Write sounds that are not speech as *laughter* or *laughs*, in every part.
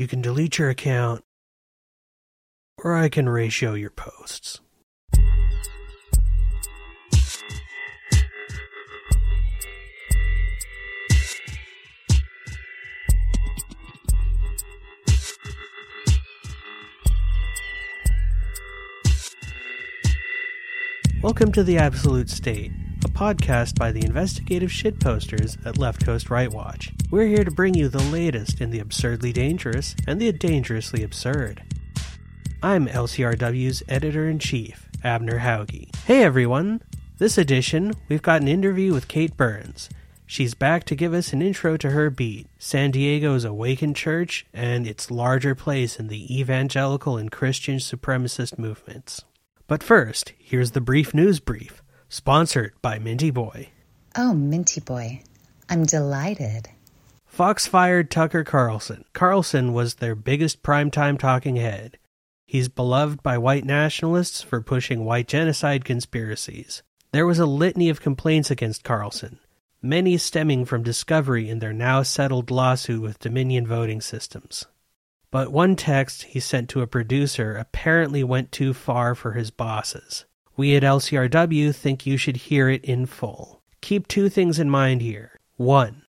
You can delete your account, or I can ratio your posts. Welcome to The Absolute State, a podcast by the investigative shitposters at Left Coast Right Watch. We're here to bring you the latest in the absurdly dangerous and the dangerously absurd. I'm LCRW's editor in chief, Abner Hauge. Hey everyone! This edition, we've got an interview with Kate Burns. She's back to give us an intro to her beat, San Diego's Awaken Church, and its larger place in the evangelical and Christian supremacist movements. But first, here's the brief news brief, sponsored by Minty Boy. Oh, Minty Boy. I'm delighted. Fox fired Tucker Carlson. Carlson was their biggest primetime talking head. He's beloved by white nationalists for pushing white genocide conspiracies. There was a litany of complaints against Carlson, many stemming from discovery in their now settled lawsuit with Dominion voting systems. But one text he sent to a producer apparently went too far for his bosses. We at LCRW think you should hear it in full. Keep two things in mind here. One,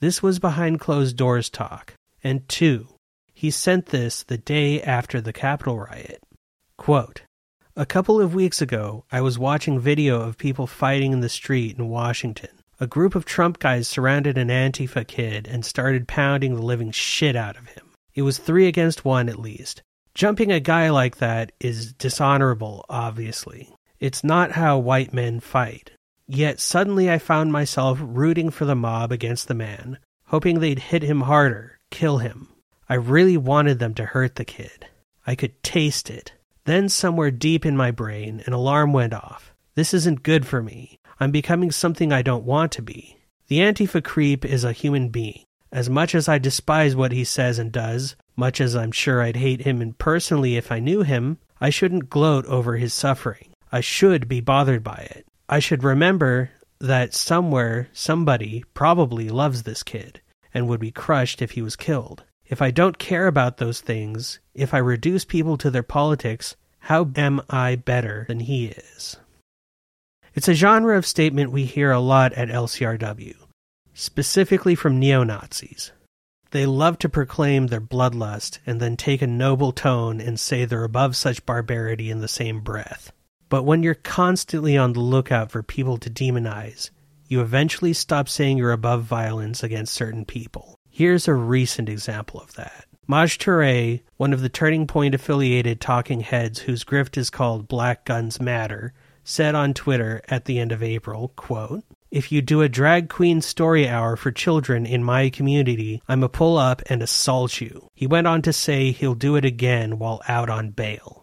this was behind closed doors talk. And two, he sent this the day after the Capitol riot. Quote, a couple of weeks ago, I was watching video of people fighting in the street in Washington. A group of Trump guys surrounded an Antifa kid and started pounding the living shit out of him. It was three against one at least. Jumping a guy like that is dishonorable, obviously. It's not how white men fight. Yet suddenly I found myself rooting for the mob against the man, hoping they'd hit him harder, kill him. I really wanted them to hurt the kid. I could taste it. Then, somewhere deep in my brain, an alarm went off. This isn't good for me. I'm becoming something I don't want to be. The Antifa creep is a human being. As much as I despise what he says and does, much as I'm sure I'd hate him personally if I knew him, I shouldn't gloat over his suffering. I should be bothered by it. I should remember that somewhere somebody probably loves this kid and would be crushed if he was killed. If I don't care about those things, if I reduce people to their politics, how am I better than he is? It's a genre of statement we hear a lot at LCRW specifically from neo Nazis. They love to proclaim their bloodlust and then take a noble tone and say they're above such barbarity in the same breath. But when you're constantly on the lookout for people to demonize, you eventually stop saying you're above violence against certain people. Here's a recent example of that. Maj Toure, one of the Turning Point affiliated talking heads whose grift is called Black Guns Matter, said on Twitter at the end of April, quote, if you do a drag queen story hour for children in my community, I'ma pull up and assault you. He went on to say he'll do it again while out on bail.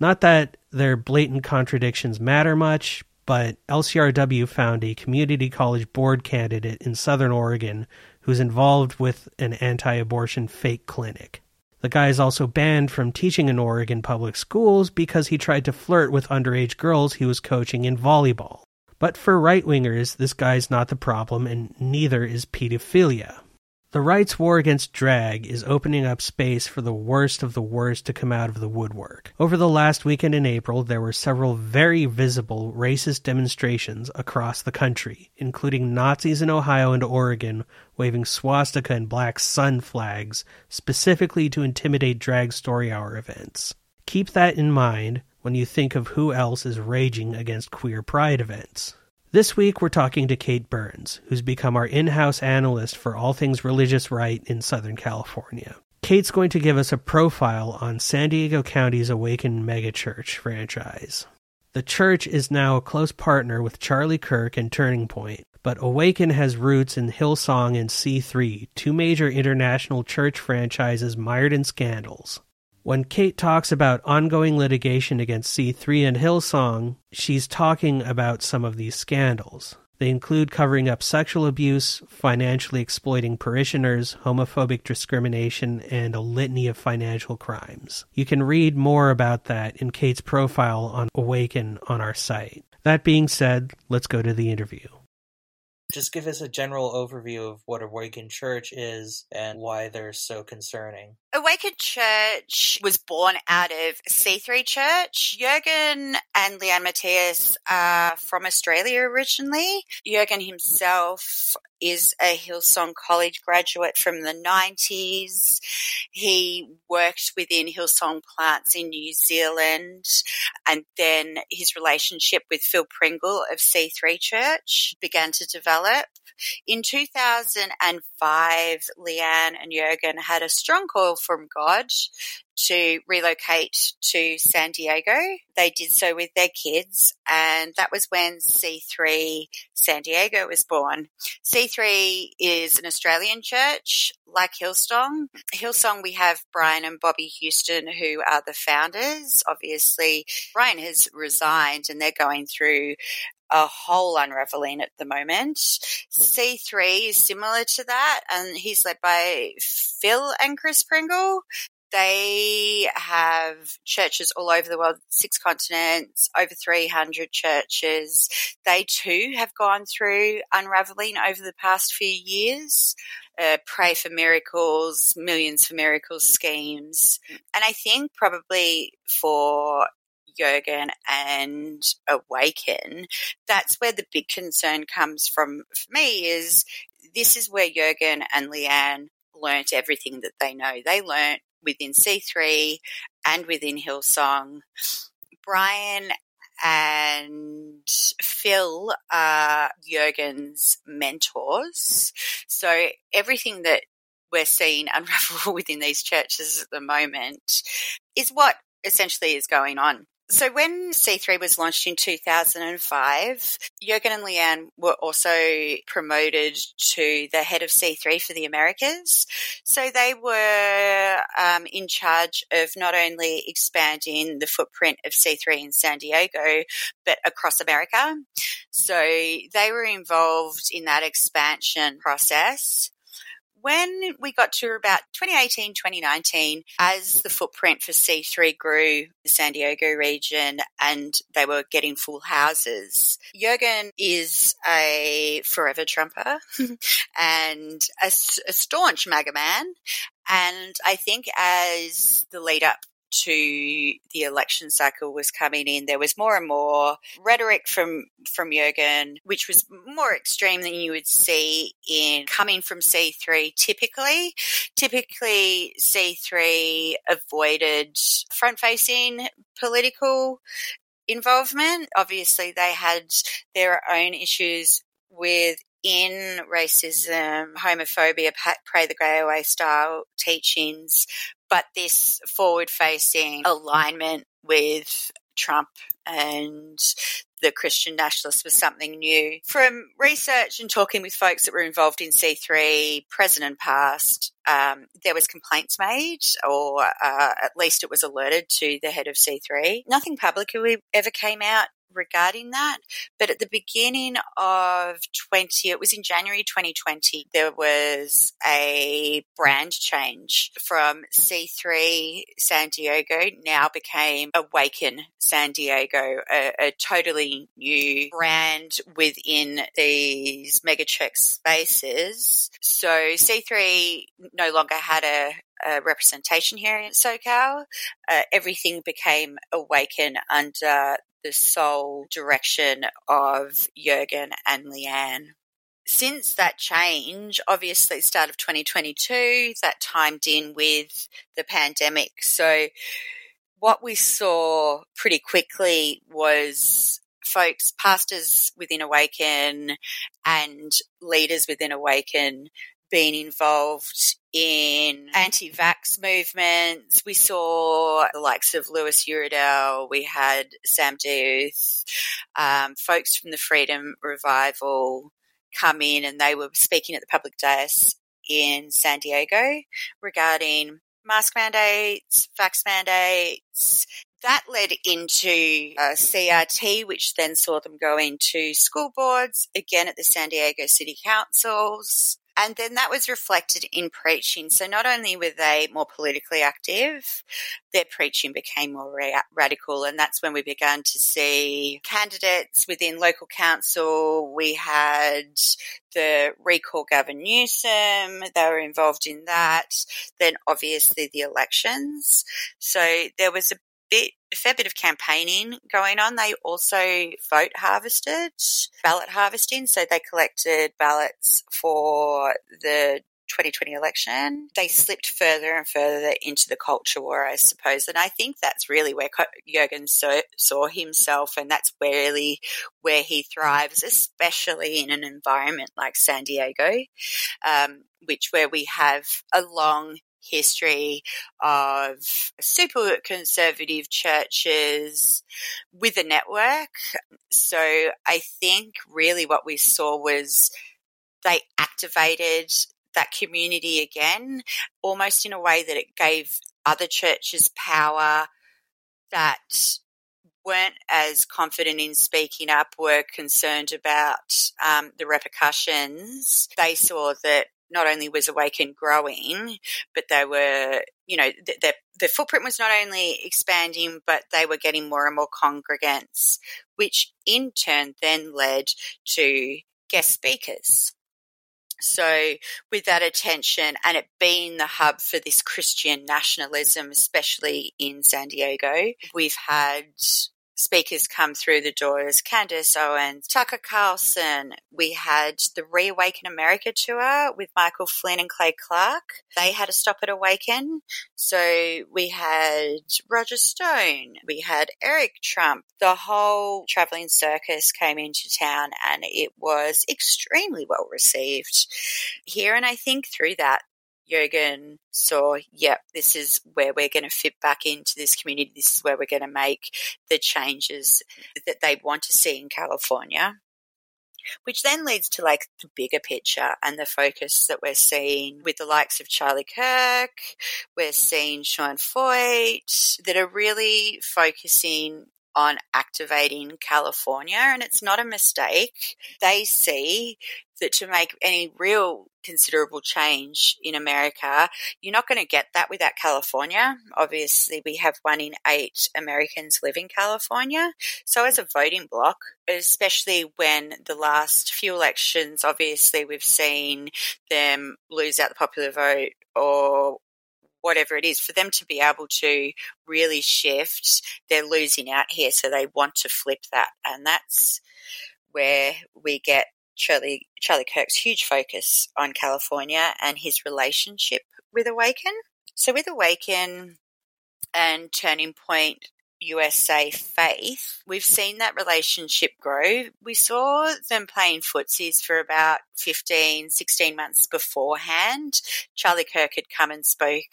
Not that their blatant contradictions matter much, but LCRW found a community college board candidate in Southern Oregon who's involved with an anti abortion fake clinic. The guy is also banned from teaching in Oregon public schools because he tried to flirt with underage girls he was coaching in volleyball. But for right wingers, this guy's not the problem, and neither is pedophilia. The rights war against drag is opening up space for the worst of the worst to come out of the woodwork. Over the last weekend in April, there were several very visible racist demonstrations across the country, including Nazis in Ohio and Oregon waving swastika and black sun flags specifically to intimidate drag story hour events. Keep that in mind when you think of who else is raging against queer pride events. This week, we're talking to Kate Burns, who's become our in house analyst for all things religious right in Southern California. Kate's going to give us a profile on San Diego County's Awaken Megachurch franchise. The church is now a close partner with Charlie Kirk and Turning Point, but Awaken has roots in Hillsong and C3, two major international church franchises mired in scandals. When Kate talks about ongoing litigation against C3 and Hillsong, she's talking about some of these scandals. They include covering up sexual abuse, financially exploiting parishioners, homophobic discrimination, and a litany of financial crimes. You can read more about that in Kate's profile on Awaken on our site. That being said, let's go to the interview. Just give us a general overview of what Awaken Church is and why they're so concerning. Awaken Church was born out of C3 Church. Jurgen and Leanne Matthesius are from Australia originally. Jurgen himself is a Hillsong College graduate from the 90s. He worked within Hillsong plants in New Zealand and then his relationship with Phil Pringle of C3 Church began to develop. In 2005, Leanne and Jurgen had a strong call from God to relocate to San Diego. They did so with their kids, and that was when C3 San Diego was born. C3 is an Australian church like Hillsong. Hillsong, we have Brian and Bobbie Houston, who are the founders. Obviously, Brian has resigned and they're going through a whole unraveling at the moment. C3 is similar to that, and he's led by Phil and Chris Pringle. They have churches all over the world, six continents, over 300 churches. They too have gone through unraveling over the past few years. Uh, pray for miracles, millions for miracles schemes. And I think probably for Jurgen and Awaken, that's where the big concern comes from for me is this is where Jurgen and Leanne learnt everything that they know. They learnt within C3 and within Hillsong. Brian and Phil are Jurgen's mentors. So everything that we're seeing *laughs* unravel within these churches at the moment is what essentially is going on. So when C3 was launched in 2005, Jurgen and Leanne were also promoted to the head of C3 for the Americas. So they were um, in charge of not only expanding the footprint of C3 in San Diego, but across America. So they were involved in that expansion process when we got to about 2018, 2019, as the footprint for C3 grew, the San Diego region, and they were getting full houses, Jurgen is a forever Trumper *laughs* and a, a staunch MAGA man. And I think as the lead up to the election cycle was coming in, there was more and more rhetoric from from Jurgen, which was more extreme than you would see in coming from C3 typically. Typically, C3 avoided front facing political involvement. Obviously, they had their own issues with in racism, homophobia, pray the grey away style teachings, but this forward facing alignment with Trump and the Christian nationalists was something new. From research and talking with folks that were involved in C3, present and past, um, there was complaints made, or uh, at least it was alerted to the head of C3. Nothing publicly ever came out regarding that. But at the beginning of 20, it was in January 2020, there was a brand change from C3 San Diego now became Awaken San Diego, a, a totally new brand within these megachurch spaces. So C3 no longer had a, a representation here in SoCal. Uh, everything became Awaken under the sole direction of Jurgen and Leanne. Since that change, obviously, start of 2022, that timed in with the pandemic. So, what we saw pretty quickly was folks, pastors within Awaken and leaders within Awaken being involved in anti-vax movements. We saw the likes of Louis Uredell. We had Sam Deuth, um, folks from the Freedom Revival come in and they were speaking at the public dais in San Diego regarding mask mandates, vax mandates. That led into uh, CRT, which then saw them go into school boards, again at the San Diego City Councils And then that was reflected in preaching. So not only were they more politically active, their preaching became more ra- radical. And that's when we began to see candidates within local council. We had the recall Gavin Newsom. They were involved in that. Then obviously the elections. So there was a bit, a fair bit of campaigning going on. They also vote harvested, ballot harvesting. So they collected ballots for the 2020 election. They slipped further and further into the culture war, I suppose. And I think that's really where Jurgen saw, himself, and that's really where he thrives, especially in an environment like San Diego, um, which where we have a long history of super conservative churches with a network. So I think really what we saw was they activated that community again, almost in a way that it gave other churches power that weren't as confident in speaking up, were concerned about um, the repercussions. They saw that not only was Awaken growing, but they were, you know, the, the footprint was not only expanding, but they were getting more and more congregants, which in turn then led to guest speakers. So, with that attention and it being the hub for this Christian nationalism, especially in San Diego, we've had speakers come through the doors Candace Owens, Tucker Carlson. We had the Reawaken America tour with Michael Flynn and Clay Clark. They had a stop at Awaken. So we had Roger Stone. We had Eric Trump. The whole traveling circus came into town and it was extremely well received here. And I think through that, Jurgen saw, yep, this is where we're going to fit back into this community. This is where we're going to make the changes that they want to see in California. Which then leads to like the bigger picture and the focus that we're seeing with the likes of Charlie Kirk, we're seeing Sean Feucht that are really focusing on activating California, and it's not a mistake. They see that to make any real considerable change in America, you're not going to get that without California. Obviously, we have one in eight Americans live in California. So, as a voting bloc, especially when the last few elections, obviously, we've seen them lose out the popular vote or whatever it is, for them to be able to really shift, they're losing out here. So they want to flip that. And that's where we get Charlie, Charlie Kirk's huge focus on California and his relationship with Awaken. So with Awaken and Turning Point USA Faith, we've seen that relationship grow. We saw them playing footsies for about 15, 16 months beforehand. Charlie Kirk had come and spoke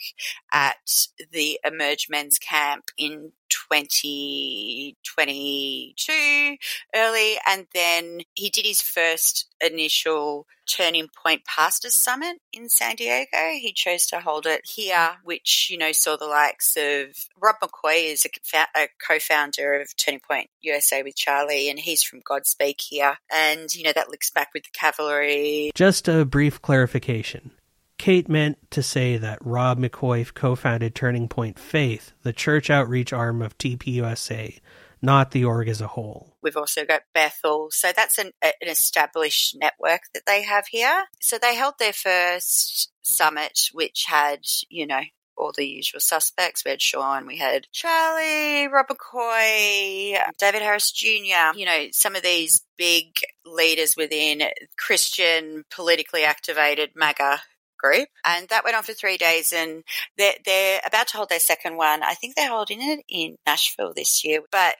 at the Emerge Men's Camp in 2022 early, and then he did his first initial Turning Point Pastors Summit in San Diego. He chose to hold it here, which, you know, saw the likes of Rob McCoy is a, a co-founder of Turning Point USA with Charlie, and he's from Godspeak here. And, you know, that links back with the Calvary. Just a brief clarification. Kate meant to say that Rob McCoy co founded Turning Point Faith, the church outreach arm of TPUSA, not the org as a whole. We've also got Bethel. So that's an, an, established network that they have here. So they held their first summit, which had, you know, all the usual suspects. We had Sean, we had Charlie, Rob McCoy, David Harris Jr., you know, some of these big leaders within Christian, politically activated MAGA group. And that went on for three days and they're, they're about to hold their second one. I think they're holding it in Nashville this year. But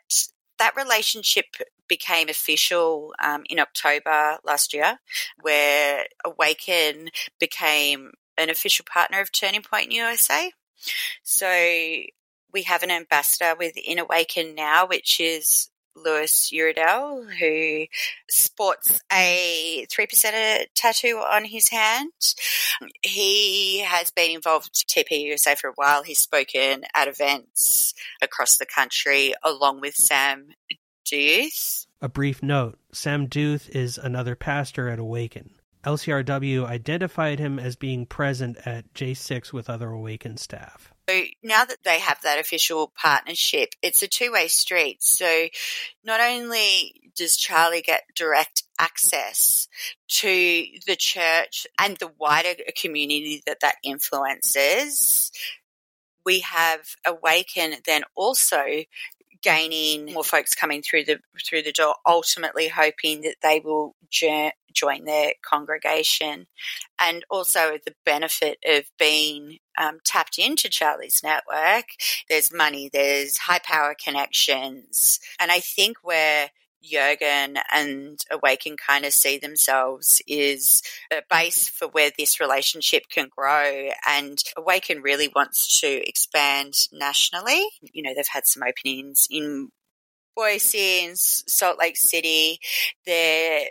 that relationship became official um, in October last year, where Awaken became an official partner of Turning Point USA. So we have an ambassador within Awaken now, which is Louis Uredell, who sports a three percenter tattoo on his hand. He has been involved with TPUSA for a while. He's spoken at events across the country along with Sam Duth. A brief note Sam Duth is another pastor at Awaken. LCRW identified him as being present at J6 with other Awaken staff. So now that they have that official partnership, it's a two way street. So not only does Charlie get direct access to the church and the wider community that that influences, we have Awaken then also gaining more folks coming through the through the door, ultimately hoping that they will join their congregation, and also the benefit of being um, tapped into Charlie's network. There's money, there's high power connections, and I think where Jurgen and Awaken kind of see themselves is a base for where this relationship can grow. And Awaken really wants to expand nationally. You know, they've had some openings in Boise and Salt Lake City. They're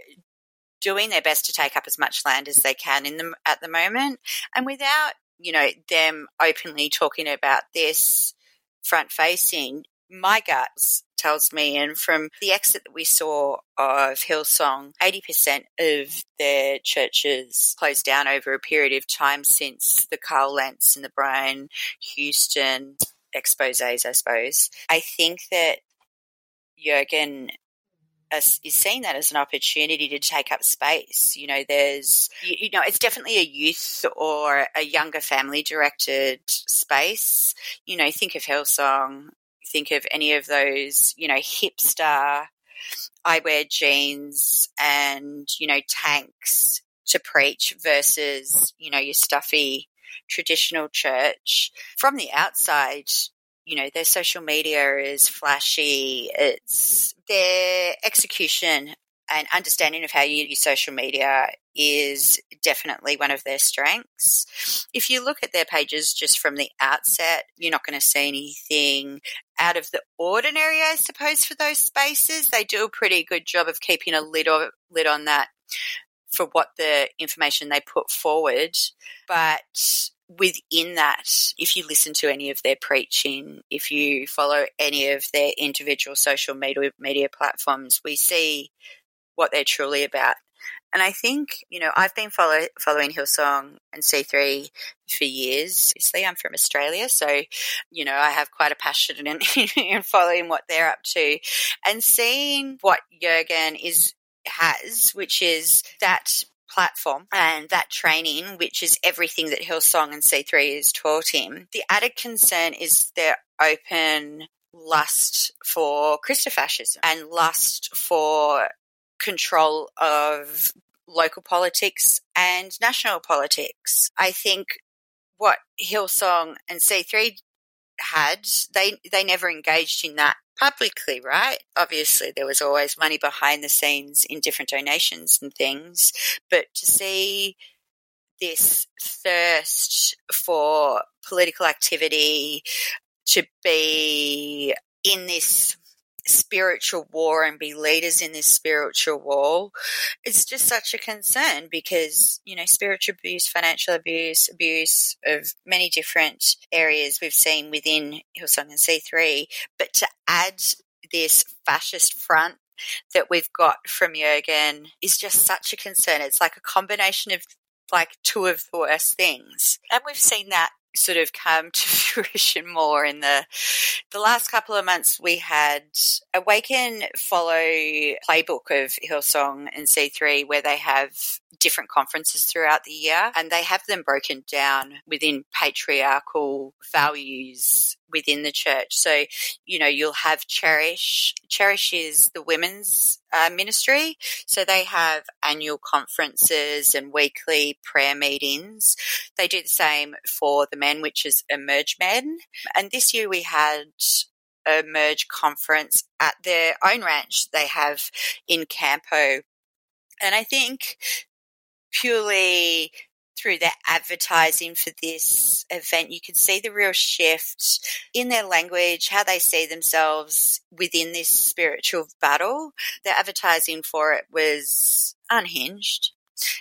doing their best to take up as much land as they can in them at the moment. And without, you know, them openly talking about this front facing, my guts tells me, and from the exit that we saw of Hillsong, 80% of their churches closed down over a period of time since the Carl Lentz and the Brian Houston exposes, I suppose. I think that Jurgen is seeing that as an opportunity to take up space. You know, there's, you, you, know, it's definitely a youth or a younger family directed space. You know, think of Hillsong think of any of those, you know, hipster, I wear jeans and, you know, tanks to preach versus, you know, your stuffy traditional church. From the outside, you know, their social media is flashy. It's their execution and understanding of how you use social media is definitely one of their strengths. If you look at their pages just from the outset, you're not going to see anything out of the ordinary, I suppose, for those spaces. They do a pretty good job of keeping a lid, on, lid on that for what the information they put forward. But within that, if you listen to any of their preaching, if you follow any of their individual social media, media platforms, we see what they're truly about. And I think, you know, I've been follow, following Hillsong and C3 for years. Obviously, I'm from Australia, so, you know, I have quite a passion in, *laughs* in following what they're up to and seeing what Jurgen is, has, which is that platform and that training, which is everything that Hillsong and C3 has taught him. The added concern is their open lust for Christofascism and lust for control of local politics and national politics. I think what Hillsong and C3 had, they they never engaged in that publicly, right? Obviously, there was always money behind the scenes in different donations and things, but to see this thirst for political activity, to be in this spiritual war and be leaders in this spiritual war it's just such a concern because you know spiritual abuse financial abuse abuse of many different areas we've seen within hillsong and c3 but to add this fascist front that we've got from Jurgen is just such a concern. It's like a combination of like two of the worst things. And we've seen that sort of come to *laughs* fruition more in the the last couple of months we had awaken follow playbook of hillsong and c3 where they have different conferences throughout the year and they have them broken down within patriarchal values within the church. So, you know, you'll have Cherish. Cherish is the women's uh, ministry. So they have annual conferences and weekly prayer meetings. They do the same for the men, which is Emerge Men. And this year we had an Emerge conference at their own ranch they have in Campo. And I think purely through their advertising for this event, you could see the real shift in their language, how they see themselves within this spiritual battle. The advertising for it was unhinged.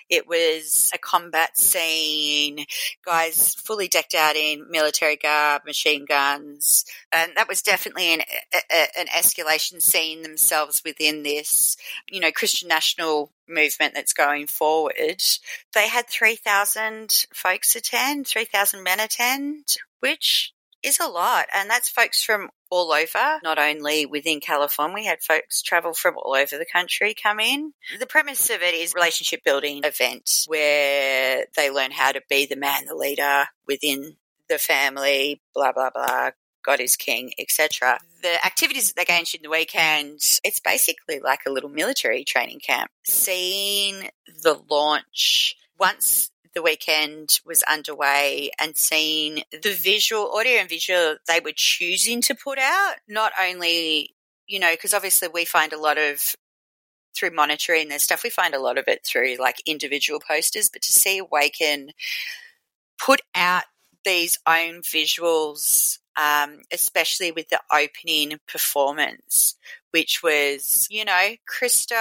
It was a combat scene, guys fully decked out in military garb, machine guns, and that was definitely an, a, an escalation scene themselves within this, you know, Christian national movement that's going forward. They had 3,000 folks attend, 3,000 men attend, which is a lot. And that's folks from all over, not only within California. We had folks travel from all over the country come in. The premise of it is relationship building event where they learn how to be the man, the leader within the family, blah, blah, blah. God is king, etc. The activities that they into in the weekend, it's basically like a little military training camp. Seeing the launch once the weekend was underway and seeing the visual, audio and visual they were choosing to put out, not only, you know, because obviously we find a lot of through monitoring their stuff, we find a lot of it through like individual posters, but to see Awaken put out these own visuals um, especially with the opening performance, which was, you know, Cristo,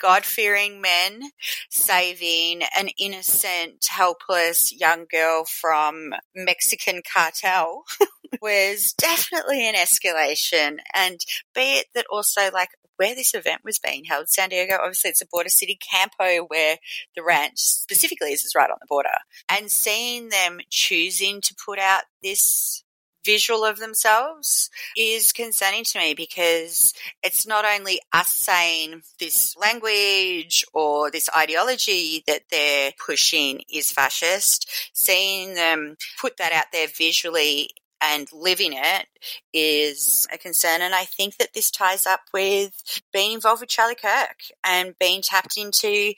God fearing men saving an innocent, helpless young girl from Mexican cartel *laughs* was definitely an escalation. And be it that also, like, where this event was being held, San Diego, obviously it's a border city, Campo, where the ranch specifically is, is right on the border. And seeing them choosing to put out this visual of themselves is concerning to me because it's not only us saying this language or this ideology that they're pushing is fascist, seeing them put that out there visually and living it is a concern. And I think that this ties up with being involved with Charlie Kirk and being tapped into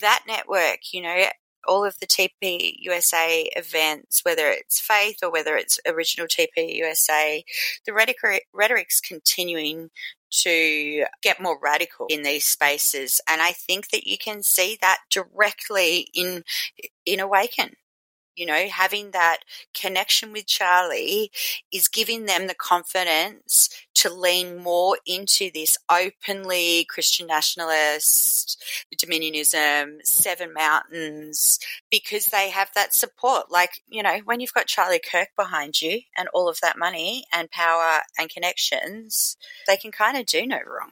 that network. You know, all of the TP USA events, whether it's Faith or whether it's original TP USA, the rhetoric, rhetoric's continuing to get more radical in these spaces. And I think that you can see that directly in, in Awaken you know, having that connection with Charlie is giving them the confidence to lean more into this openly Christian nationalist, dominionism, Seven Mountains, because they have that support. Like, you know, when you've got Charlie Kirk behind you and all of that money and power and connections, they can kind of do no wrong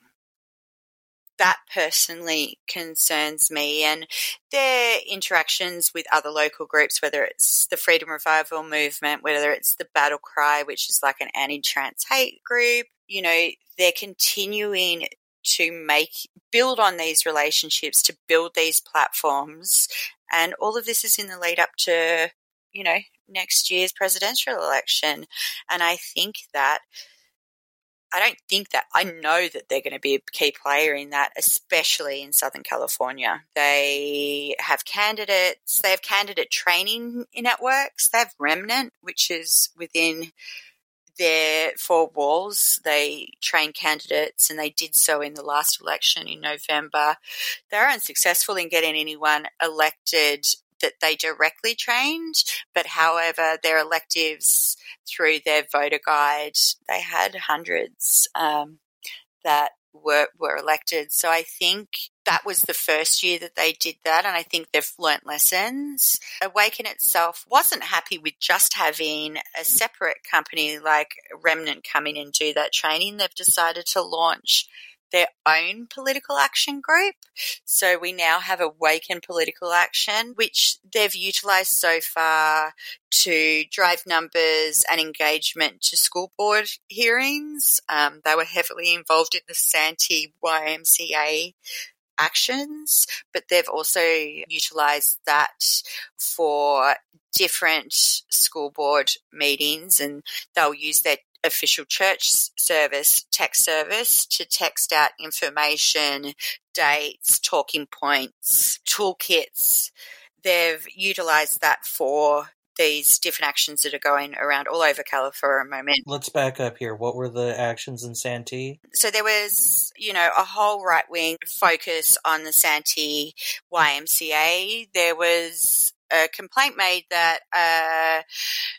that personally concerns me. And their interactions with other local groups, whether it's the Freedom Revival movement, whether it's the Battle Cry, which is like an anti-trans hate group, you know, they're continuing to make build on these relationships to build these platforms. And all of this is in the lead up to you know next year's presidential election. And i think that I don't think that I know that they're going to be a key player in that, especially in Southern California. They have candidates, they have candidate training networks, they have Remnant, which is within their four walls. They train candidates and they did so in the last election in November. They're unsuccessful in getting anyone elected that they directly trained, but however, their electives through their voter guide, they had hundreds um, that were were elected. So I think that was the first year that they did that, and I think they've learnt lessons. Awaken itself wasn't happy with just having a separate company like Remnant come in and do that training. They've decided to launch their own political action group. So we now have Awaken Political Action, which they've utilised so far to drive numbers and engagement to school board hearings. Um, they were heavily involved in the Santee YMCA actions, but they've also utilised that for different school board meetings and they'll use their official church service, text service, to text out information, dates, talking points, toolkits. They've utilized that for these different actions that are going around all over California moment. Let's back up here. What were the actions in Santee? So there was, you know, a whole right wing focus on the Santee YMCA. There was a complaint made that a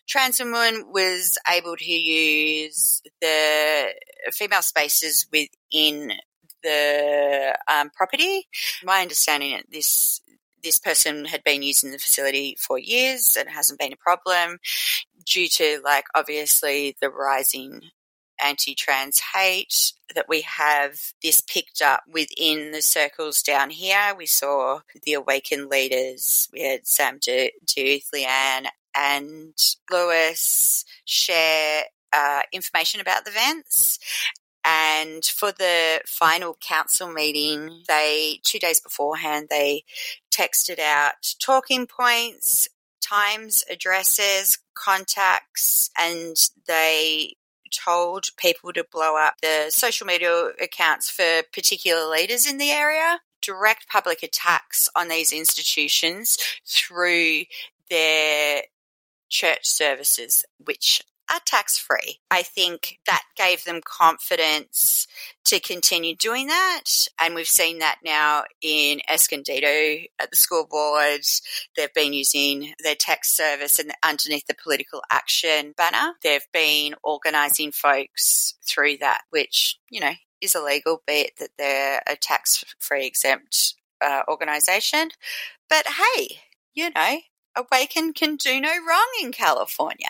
trans woman was able to use the female spaces within the um, property. My understanding, this this person had been using the facility for years and hasn't been a problem due to like obviously the rising anti-trans hate that we have this picked up within the circles down here. We saw the Awaken leaders. We had Sam Duth, Leanne, and Lewis share uh, information about the events. And for the final council meeting, they, two days beforehand, they texted out talking points, times, addresses, contacts, and they told people to blow up the social media accounts for particular leaders in the area. Direct public attacks on these institutions through their church services, which are tax free. I think that gave them confidence to continue doing that. And we've seen that now in Escondido at the school boards. They've been using their text service and underneath the political action banner, they've been organising folks through that, which, you know, is illegal, be it that they're a tax free exempt uh, organisation. But hey, you know, Awaken can do no wrong in California.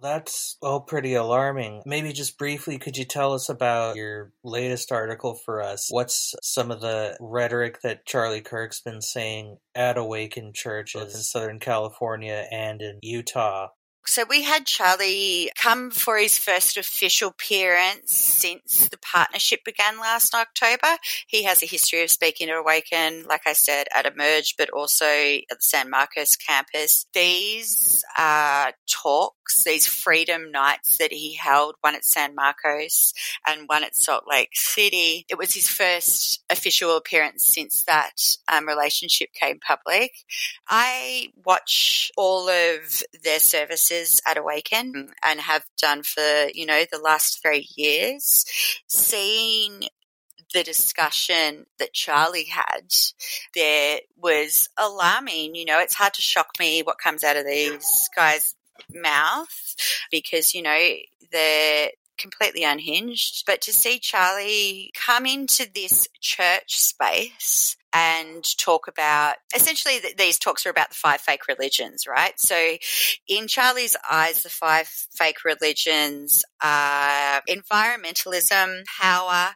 That's all pretty alarming. Maybe just briefly, could you tell us about your latest article for us? What's some of the rhetoric that Charlie Kirk's been saying at Awaken churches in Southern California and in Utah? So we had Charlie come for his first official appearance since the partnership began last October. He has a history of speaking at Awaken, like I said, at Emerge, but also at the San Marcos campus. These are talks, these freedom nights that he held, one at San Marcos and one at Salt Lake City, it was his first official appearance since that um, relationship came public. I watch all of their services at Awaken and have done for, you know, the last three years, seeing the discussion that Charlie had there was alarming. You know, it's hard to shock me what comes out of these guys' mouth because, you know, they're completely unhinged. But to see Charlie come into this church space and talk about essentially these talks are about the five fake religions, right? So, in Charlie's eyes, the five fake religions are environmentalism, power,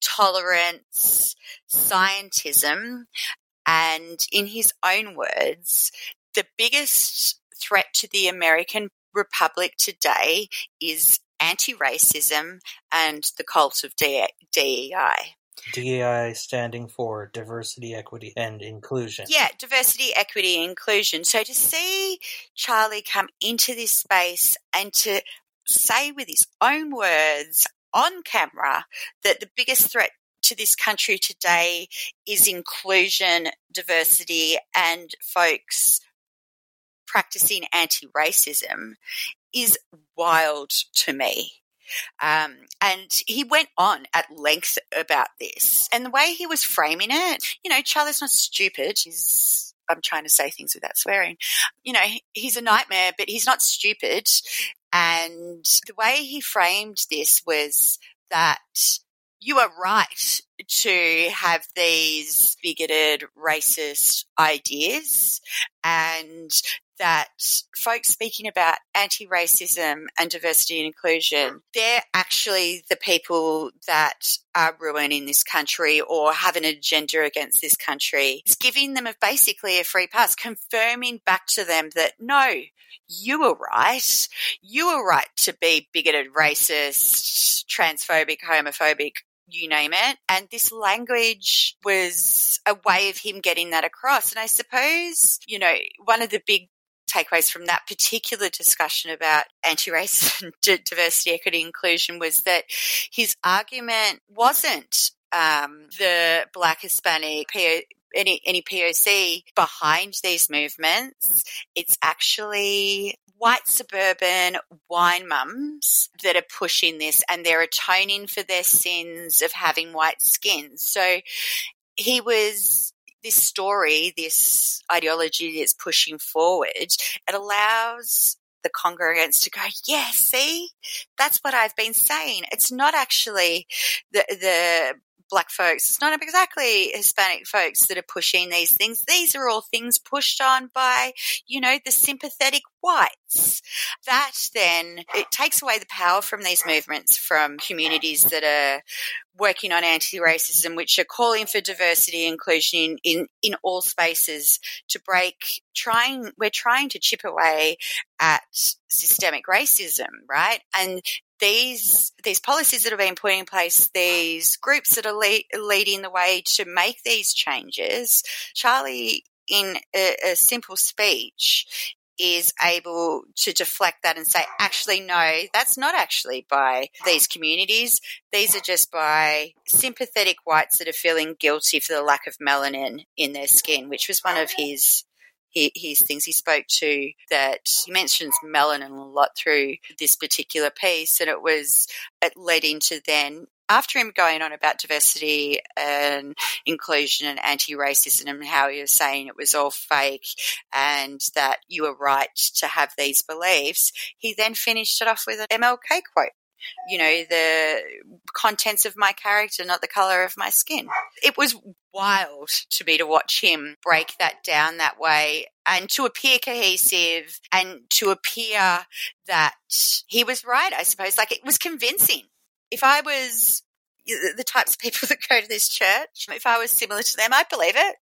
tolerance, scientism, and in his own words, the biggest threat to the American Republic today is anti racism and the cult of DEI. DEI standing for diversity, equity, and inclusion. Yeah, diversity, equity, inclusion. So to see Charlie come into this space and to say with his own words on camera that the biggest threat to this country today is inclusion, diversity, and folks practicing anti racism is wild to me. Um, and he went on at length about this. And the way he was framing it, you know, Charlie's not stupid. He's, I'm trying to say things without swearing. You know, he's a nightmare, but he's not stupid. And the way he framed this was that you are right to have these bigoted, racist ideas and that folks speaking about anti-racism and diversity and inclusion, they're actually the people that are ruining this country or have an agenda against this country. It's giving them a, basically a free pass, confirming back to them that no, you were right. You were right to be bigoted, racist, transphobic, homophobic, you name it. And this language was a way of him getting that across. And I suppose, you know, one of the big takeaways from that particular discussion about anti-racism, *laughs* diversity, equity, inclusion was that his argument wasn't um, the Black Hispanic any any POC behind these movements. It's actually white suburban wine mums that are pushing this and they're atoning for their sins of having white skin. So he was this story, this ideology that's pushing forward, it allows the congregants to go, yeah, see, that's what I've been saying. It's not actually the, the black folks. It's not exactly Hispanic folks that are pushing these things. These are all things pushed on by, you know, the sympathetic whites. That then, it takes away the power from these movements from communities that are working on anti-racism, which are calling for diversity inclusion in, in, all spaces to break trying, we're trying to chip away at systemic racism, right? And these these policies that have been put in place, these groups that are leading the way to make these changes, Charlie, in a, a simple speech, is able to deflect that and say, actually, no, that's not actually by these communities. These are just by sympathetic whites that are feeling guilty for the lack of melanin in their skin, which was one of his his things. He spoke to that he mentions melanin a lot through this particular piece and it was it led into then after him going on about diversity and inclusion and anti-racism and how he was saying it was all fake and that you were right to have these beliefs, he then finished it off with an MLK quote you know, the contents of my character, not the color of my skin. It was wild to me to watch him break that down that way and to appear cohesive and to appear that he was right, I suppose. Like it was convincing. If I was the types of people *laughs* that go to this church, if I was similar to them, I'd believe it.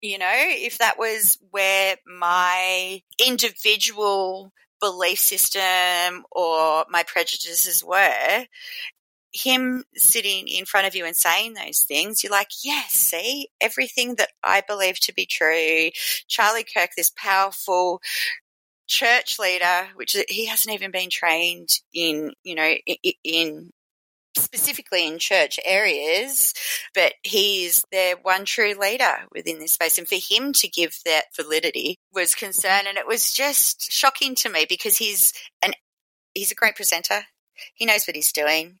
You know, if that was where my individual belief system or my prejudices were, him sitting in front of you and saying those things, you're like, yes, see, everything that I believe to be true. Charlie Kirk, this powerful church leader, which he hasn't even been trained in, you know, in specifically in church areas, but he's their one true leader within this space. And for him to give that validity was concern. And it was just shocking to me because he's an, he's a great presenter. He knows what he's doing.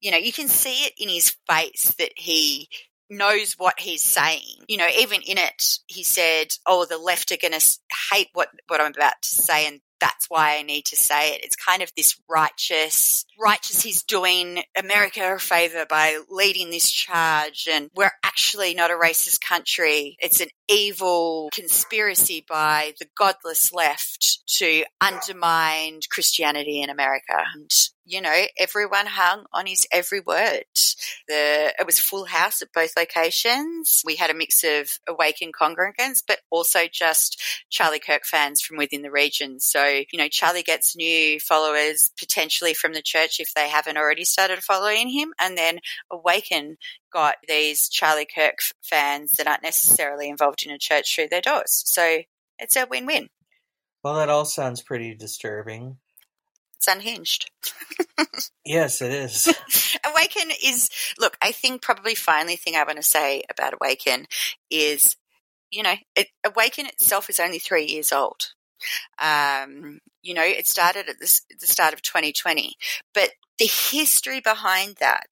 You know, you can see it in his face that he knows what he's saying. You know, even in it, he said, "Oh, the left are going to hate what what I'm about to say, and that's why I need to say it. It's kind of this righteous, righteous. He's doing America a favor by leading this charge, and we're actually not a racist country. It's an evil conspiracy by the godless left to undermine Christianity in America. And you know, everyone hung on his every word. The, it was full house at both locations. We had a mix of awakened congregants, but also just Charlie Kirk fans from within the region. So, you know, Charlie gets new followers potentially from the church if they haven't already started following him. And then Awaken got these Charlie Kirk fans that aren't necessarily involved in a church through their doors. So it's a win win. Well, that all sounds pretty disturbing. It's unhinged. *laughs* yes, it is. *laughs* Awaken is, look, I think probably finally thing I want to say about Awaken is, you know, it, Awaken itself is only three years old. Um, you know, it started at the, the start of 2020, but the history behind that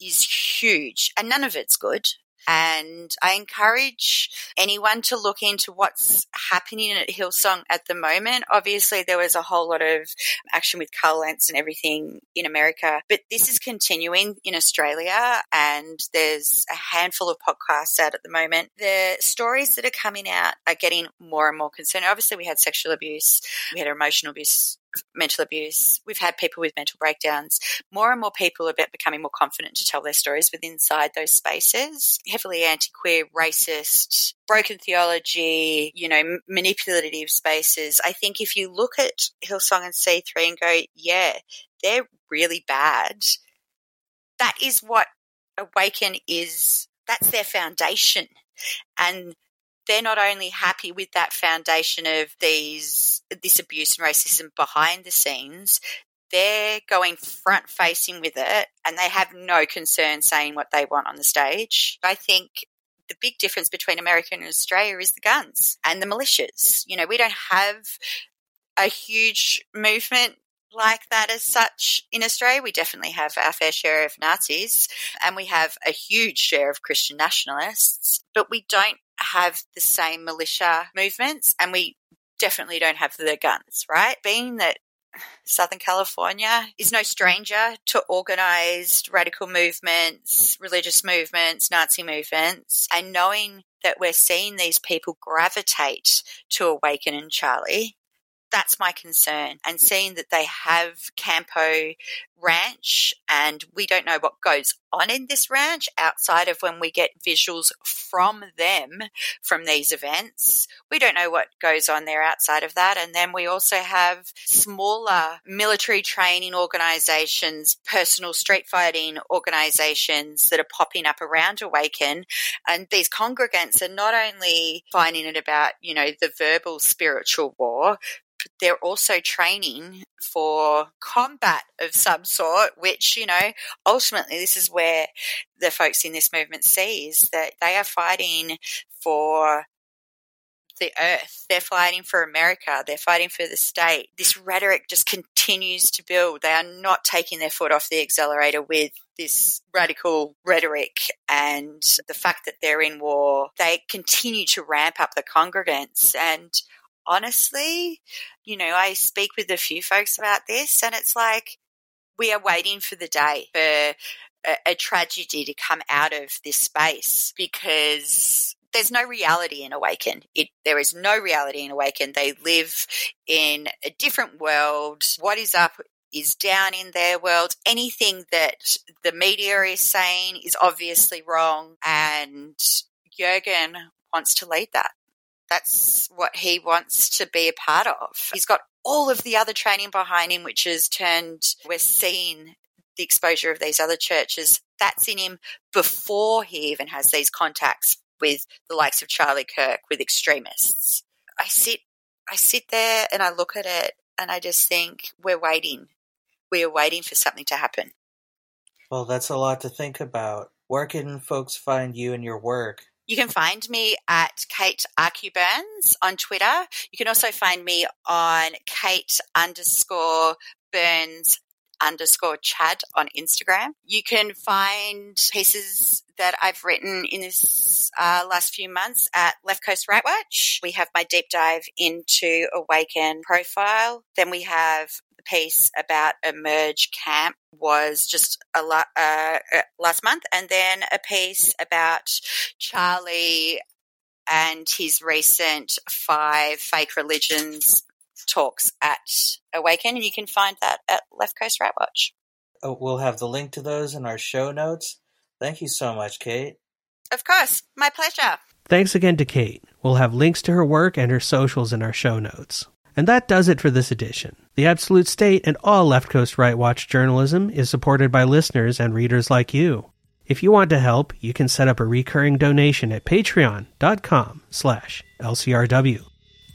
is huge and none of it's good. And I encourage anyone to look into what's happening at Hillsong at the moment. Obviously, there was a whole lot of action with Carl Lentz and everything in America, but this is continuing in Australia and there's a handful of podcasts out at the moment. The stories that are coming out are getting more and more concerning. Obviously, we had sexual abuse, we had emotional abuse mental abuse. We've had people with mental breakdowns. More and more people are becoming more confident to tell their stories within inside those spaces. Heavily anti-queer, racist, broken theology, you know, manipulative spaces. I think if you look at Hillsong and C3 and go, yeah, they're really bad. That is what Awaken is. That's their foundation. And they're not only happy with that foundation of these this abuse and racism behind the scenes they're going front facing with it and they have no concern saying what they want on the stage i think the big difference between america and australia is the guns and the militias you know we don't have a huge movement like that as such in Australia. We definitely have our fair share of Nazis and we have a huge share of Christian nationalists, but we don't have the same militia movements and we definitely don't have the guns, right? Being that Southern California is no stranger to organized radical movements, religious movements, Nazi movements, and knowing that we're seeing these people gravitate to Awaken and Charlie that's my concern. And seeing that they have Campo Ranch and we don't know what goes on in this ranch outside of when we get visuals from them from these events. We don't know what goes on there outside of that. And then we also have smaller military training organizations, personal street fighting organizations that are popping up around Awaken. And these congregants are not only finding it about, you know, the verbal spiritual war, they're also training for combat of some sort, which, you know, ultimately this is where the folks in this movement sees that they are fighting for the earth. They're fighting for America. They're fighting for the state. This rhetoric just continues to build. They are not taking their foot off the accelerator with this radical rhetoric and the fact that they're in war. They continue to ramp up the congregants and honestly, you know, I speak with a few folks about this, and it's like we are waiting for the day for a, a tragedy to come out of this space because there's no reality in Awaken. It, there is no reality in Awaken. They live in a different world. What is up is down in their world. Anything that the media is saying is obviously wrong. And Jurgen wants to lead that that's what he wants to be a part of. He's got all of the other training behind him, which has turned, we're seeing the exposure of these other churches. That's in him before he even has these contacts with the likes of Charlie Kirk, with extremists. I sit, I sit there and I look at it and I just think we're waiting. We are waiting for something to happen. Well, that's a lot to think about. Where can folks find you and your work? You can find me at Kate Arcuburns on Twitter. You can also find me on Kate underscore Burns underscore Chad on Instagram. You can find pieces that I've written in this uh, last few months at Left Coast Right Watch. We have my deep dive into Awaken profile. Then we have the piece about Emerge Camp was just a lot uh, uh, last month, and then a piece about Charlie and his recent five fake religions talks at Awaken, and you can find that at Left Coast Right Watch. Oh, we'll have the link to those in our show notes. Thank you so much, Kate. Of course, my pleasure. Thanks again to Kate. We'll have links to her work and her socials in our show notes. And that does it for this edition. The Absolute State and all Left Coast Right Watch journalism is supported by listeners and readers like you. If you want to help, you can set up a recurring donation at patreon.com slash LCRW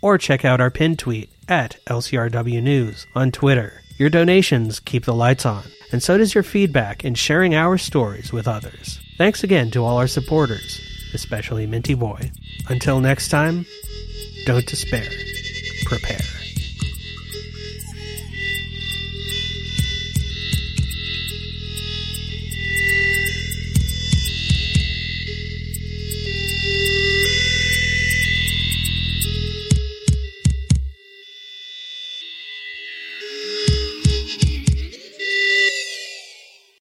or check out our pinned tweet at LCRW News on Twitter. Your donations keep the lights on, and so does your feedback in sharing our stories with others. Thanks again to all our supporters, especially Minty Boy. Until next time, don't despair. Prepare.